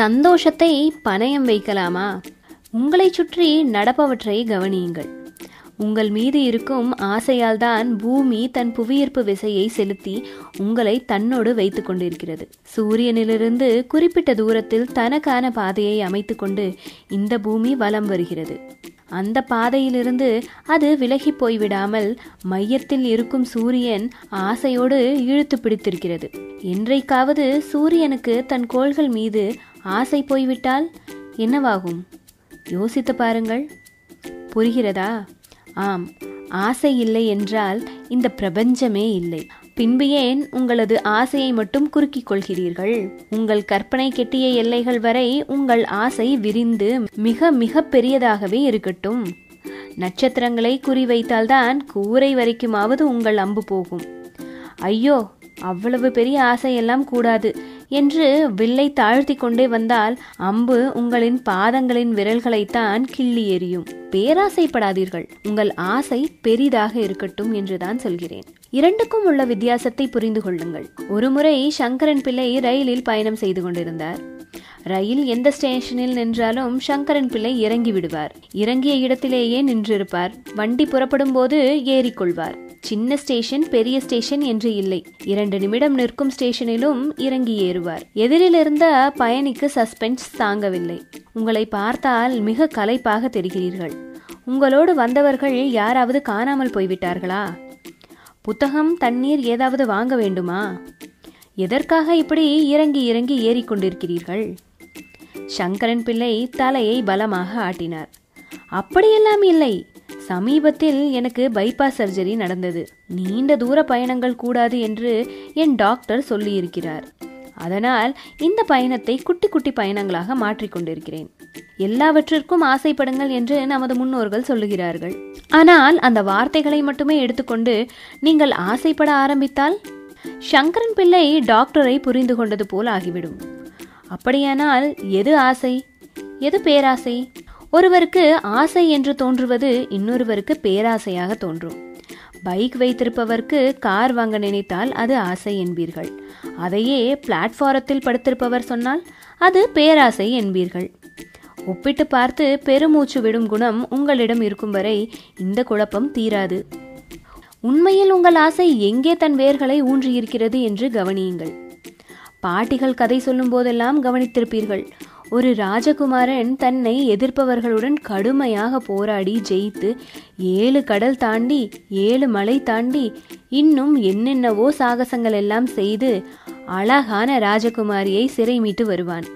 சந்தோஷத்தை பணயம் வைக்கலாமா? உங்களைச் சுற்றி நடப்பவற்றை கவனியுங்கள். உங்கள் மீது இருக்கும் ஆசையால் தான் பூமி தன் புவியீர்ப்பு விசையை செலுத்தி உங்களை தன்னோடு வைத்து கொண்டிருக்கிறது. சூரியனிலிருந்து குறிப்பிட்ட தூரத்தில் தனக்கான பாதையை அமைத்துக்கொண்டு இந்த பூமி வலம் வருகிறது. அந்த பாதையிலிருந்து அது விலகி போய்விடாமல் மையத்தில் இருக்கும் சூரியன் ஆசையோடு இழுத்து பிடித்திருக்கிறது. என்றைக்காவது சூரியனுக்கு தன் கோள்கள் மீது ஆசை போய்விட்டால் என்னவாகும்? யோசித்து பாருங்கள். புரிகிறதா? ஆம் ஆசை இல்லை என்றால் இந்த பிரபஞ்சமே இல்லை. பின்பு ஏன் உங்களது ஆசையை மட்டும் குறுக்கிக் கொள்கிறீர்கள்? உங்கள் கற்பனை கெட்டிய எல்லைகள் வரை உங்கள் ஆசை விரிந்து மிக மிக பெரியதாகவே இருக்கட்டும். நட்சத்திரங்களை குறிவைத்தால்தான் கூரை வரைக்குமாவது உங்கள் அம்பு போகும். ஐயோ அவ்வளவு பெரிய ஆசையெல்லாம் கூடாது. என்று வில்லை தாழ்த்தி கொண்டே வந்தால் அம்பு உங்களின் பாதங்களின் விரல்களைத்தான் கிள்ளி எறியும். பேராசைப்படாதீர்கள். உங்கள் ஆசை பெரிதாக இருக்கட்டும் என்றுதான் சொல்கிறேன். இரண்டுக்கும் உள்ள வித்தியாசத்தை புரிந்து கொள்ளுங்கள். ஒருமுறை சங்கரன் பிள்ளை ரயிலில் பயணம் செய்து கொண்டிருந்தார். ரயில் எந்த ஸ்டேஷனில் நின்றாலும் சங்கரன் பிள்ளை இறங்கி விடுவார். இறங்கிய இடத்திலேயே நின்றிருப்பார். வண்டி புறப்படும் போது ஏறிக்கொள்வார். சின்ன ஸ்டேஷன் பெரிய ஸ்டேஷன் என்று இல்லை. இரண்டு நிமிடம் நிற்கும் ஸ்டேஷனிலும் இறங்கி ஏறுவார். எதிரில் இருந்த பயணிக்கு சஸ்பென்ஸ் தாங்கவில்லை. உங்களை பார்த்தால் மிக கலைப்பாக தெரிகிறீர்கள். உங்களோடு வந்தவர்கள் யாராவது காணாமல் போய்விட்டார்களா? புத்தகம் தண்ணீர் ஏதாவது வாங்க வேண்டுமா? எதற்காக இப்படி இறங்கி இறங்கி ஏறிக்கொண்டிருக்கிறீர்கள்? சங்கரன் பிள்ளை தலையை பலமாக ஆட்டினார். அப்படியெல்லாம் இல்லை. சமீபத்தில் எனக்கு பைபாஸ் சர்ஜரி நடந்தது. நீண்ட தூர பயணங்கள் கூடாது என்று என் டாக்டர் சொல்லியிருக்கிறார். அதனால் இந்த பயணத்தை குட்டி குட்டி பயணங்களாக மாற்றிக்கொண்டிருக்கிறேன் எல்லாவற்றிற்கும் ஆசைப்படுங்கள் என்று நமது முன்னோர்கள் சொல்லுகிறார்கள். ஆனால் அந்த வார்த்தைகளை மட்டுமே எடுத்துக்கொண்டு நீங்கள் ஆசைப்பட ஆரம்பித்தால்? சங்கரன் பிள்ளை டாக்டரை புரிந்து கொண்டது போல் ஆகிவிடும். அப்படியானால் எது ஆசை? எது பேராசை? ஒருவருக்கு ஆசை என்று தோன்றுவது இன்னொருவருக்கு பேராசையாக தோன்றும். பைக் வைத்திருப்பவருக்கு கார் வாங்க நினைத்தால் அது ஆசை என்பீர்கள். அதையே பிளாட்ஃபாரத்தில் படுத்திருப்பவர் சொன்னால் அது பேராசை என்பீர்கள். ஒப்பிட்டு பார்த்து பெருமூச்சு விடும் குணம் உங்களிடம் இருக்கும் வரை இந்த குழப்பம் தீராது. உண்மையில் உங்கள் ஆசை எங்கே தன் வேர்களை ஊன்றியிருக்கிறது என்று கவனியுங்கள். பாட்டிகள் கதை சொல்லும் போதெல்லாம் கவனித்திருப்பீர்கள். ஒரு ராஜகுமாரன் தன்னை எதிர்ப்பவர்களுடன் கடுமையாக போராடி ஜெயித்து ஏழு கடல் தாண்டி ஏழு மலை தாண்டி இன்னும் என்னென்னவோ சாகசங்கள் எல்லாம் செய்து அழகான ராஜகுமாரியை சிறை மீட்டு வருவான்.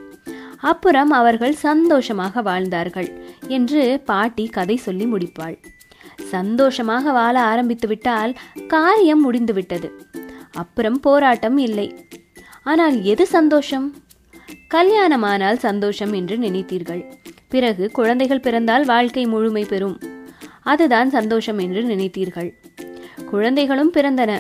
அப்புறம் அவர்கள் சந்தோஷமாக வாழ்ந்தார்கள் என்று பாட்டி கதை சொல்லி முடிப்பாள். சந்தோஷமாக வாழ ஆரம்பித்து விட்டால் காரியம் முடிந்துவிட்டது. அப்புறம் போராட்டம் இல்லை. ஆனால் எது சந்தோஷம்? கல்யாணமானால் சந்தோஷம் என்று நினைத்தீர்கள். பிறகு குழந்தைகள் பிறந்தால் வாழ்க்கை முழுமை பெறும். அதுதான் சந்தோஷம் என்று நினைத்தீர்கள். குழந்தைகளும் பிறந்தன.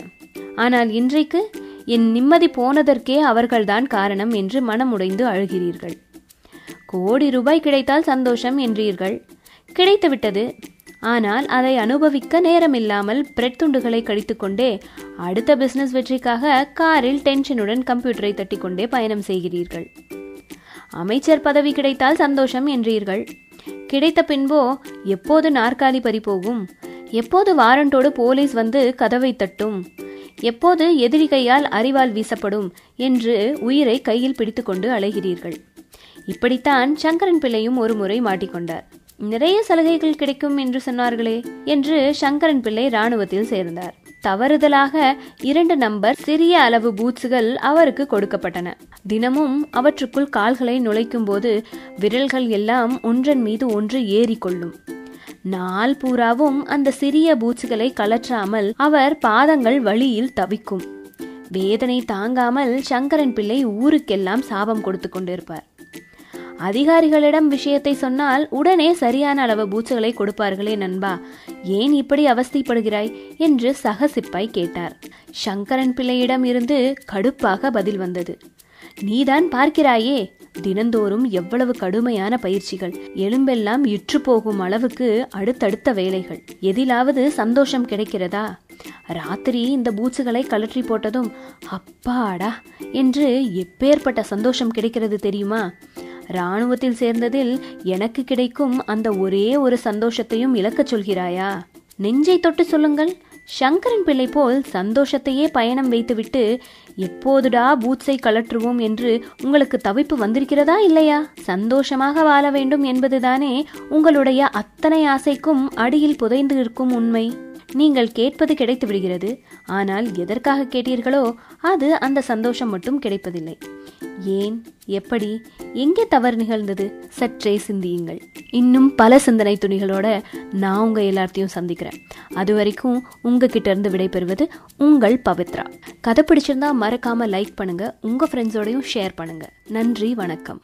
ஆனால் இன்றைக்கு என் நிம்மதி போனதற்கே அவர்கள்தான் காரணம் என்று மனமுடைந்து அழுகிறீர்கள். கோடி ரூபாய் கிடைத்தால் சந்தோஷம் என்றீர்கள். கிடைத்துவிட்டது. ஆனால் அதை அனுபவிக்க நேரமில்லாமல் பிரெட் துண்டுகளை கடித்துக்கொண்டே அடுத்த பிசினஸ் வெற்றிக்காக காரில் டென்ஷனுடன் கம்ப்யூட்டரை தட்டிக்கொண்டே பயணம் செய்கிறீர்கள். அமைச்சர் பதவி கிடைத்தால் சந்தோஷம் என்றீர்கள். கிடைத்த பின்போ எப்போது நாற்காலி பறிபோகும் எப்போது வாரண்டோடு போலீஸ் வந்து கதவை தட்டும்? எப்போது எதிரி கையால் அறிவால் வீசப்படும்? என்று உயிரை கையில் பிடித்துக்கொண்டு அலைகிறீர்கள். இப்படித்தான் சங்கரன் பிள்ளையும் ஒரு முறை மாட்டிக்கொண்டார். நிறைய சலுகைகள் கிடைக்கும் என்று சொன்னார்களே என்று சங்கரன் பிள்ளை ராணுவத்தில் சேர்ந்தார். தவறுதலாக இரண்டு நம்பர் சிறிய அளவு பூட்ஸுகள் அவருக்கு கொடுக்கப்பட்டன. தினமும் அவற்றுக்குள் கால்களை நுழைக்கும் போது விரல்கள் எல்லாம் ஒன்றன் மீது ஒன்று ஏறிக்கொள்ளும். நாள் பூராவும் அந்த சிறிய பூட்ஸுகளை கலற்றாமல் அவர் பாதங்கள் வழியில் தவிக்கும். வேதனை தாங்காமல் சங்கரன் பிள்ளை ஊருக்கெல்லாம் சாபம் கொடுத்து கொண்டிருப்பார். அதிகாரிகளிடம் விஷயத்தை சொன்னால் உடனே சரியான அளவு பூச்சுகளை கொடுப்பார்களே நண்பா. ஏன் இப்படி அவஸ்தைப்படுகிறாய்? என்று சக சிப்பாய் கேட்டார். சங்கரன் பிள்ளையிடம் இருந்து கடுப்பாக பதில் வந்தது. நீதான் பார்க்கிறாயே தினந்தோறும் எவ்வளவு கடுமையான பயிற்சிகள் எலும்பெல்லாம் இற்று போகும் அளவுக்கு அடுத்தடுத்த வேலைகள் எதிலாவது சந்தோஷம் கிடைக்கிறதா? ராத்திரி இந்த பூச்சுகளை கலற்றி போட்டதும் அப்பாடா என்று எப்பேற்பட்ட சந்தோஷம் கிடைக்கிறது தெரியுமா? ராணுவத்தில் சேர்ந்ததில் எனக்கு கிடைக்கும் அந்த ஒரே ஒரு சந்தோஷத்தையும் இழக்கச் சொல்கிறாயா? நெஞ்சை தொட்டு சொல்லுங்கள். சங்கரன் பிள்ளை போல் சந்தோஷத்தையே பயணம் வைத்துவிட்டு எப்போதுடா பூட்ஸை கலற்றுவோம் என்று உங்களுக்கு தவிப்பு வந்திருக்கிறதா இல்லையா? சந்தோஷமாக வாழ வேண்டும் என்பதுதானே உங்களுடைய அத்தனை ஆசைக்கும் அடியில் புதைந்து இருக்கும் உண்மை. நீங்கள் கேட்பது கிடைத்து விடுகிறது. ஆனால் எதற்காக கேட்டீர்களோ அது அந்த சந்தோஷம் மட்டும் கிடைப்பதில்லை. ஏன் எப்படி எங்கே தவறு நிகழ்ந்தது சற்றே சிந்தியுங்கள். இன்னும் பல சிந்தனை துணிகளோட நான் உங்க எல்லாத்தையும் சந்திக்கிறேன். அது வரைக்கும் உங்ககிட்ட இருந்து விடைபெறுவது உங்கள் பவித்ரா. கதை பிடிச்சிருந்தா மறக்காம லைக் பண்ணுங்க உங்க ஃப்ரெண்ட்ஸோடையும் ஷேர் பண்ணுங்க. நன்றி வணக்கம்.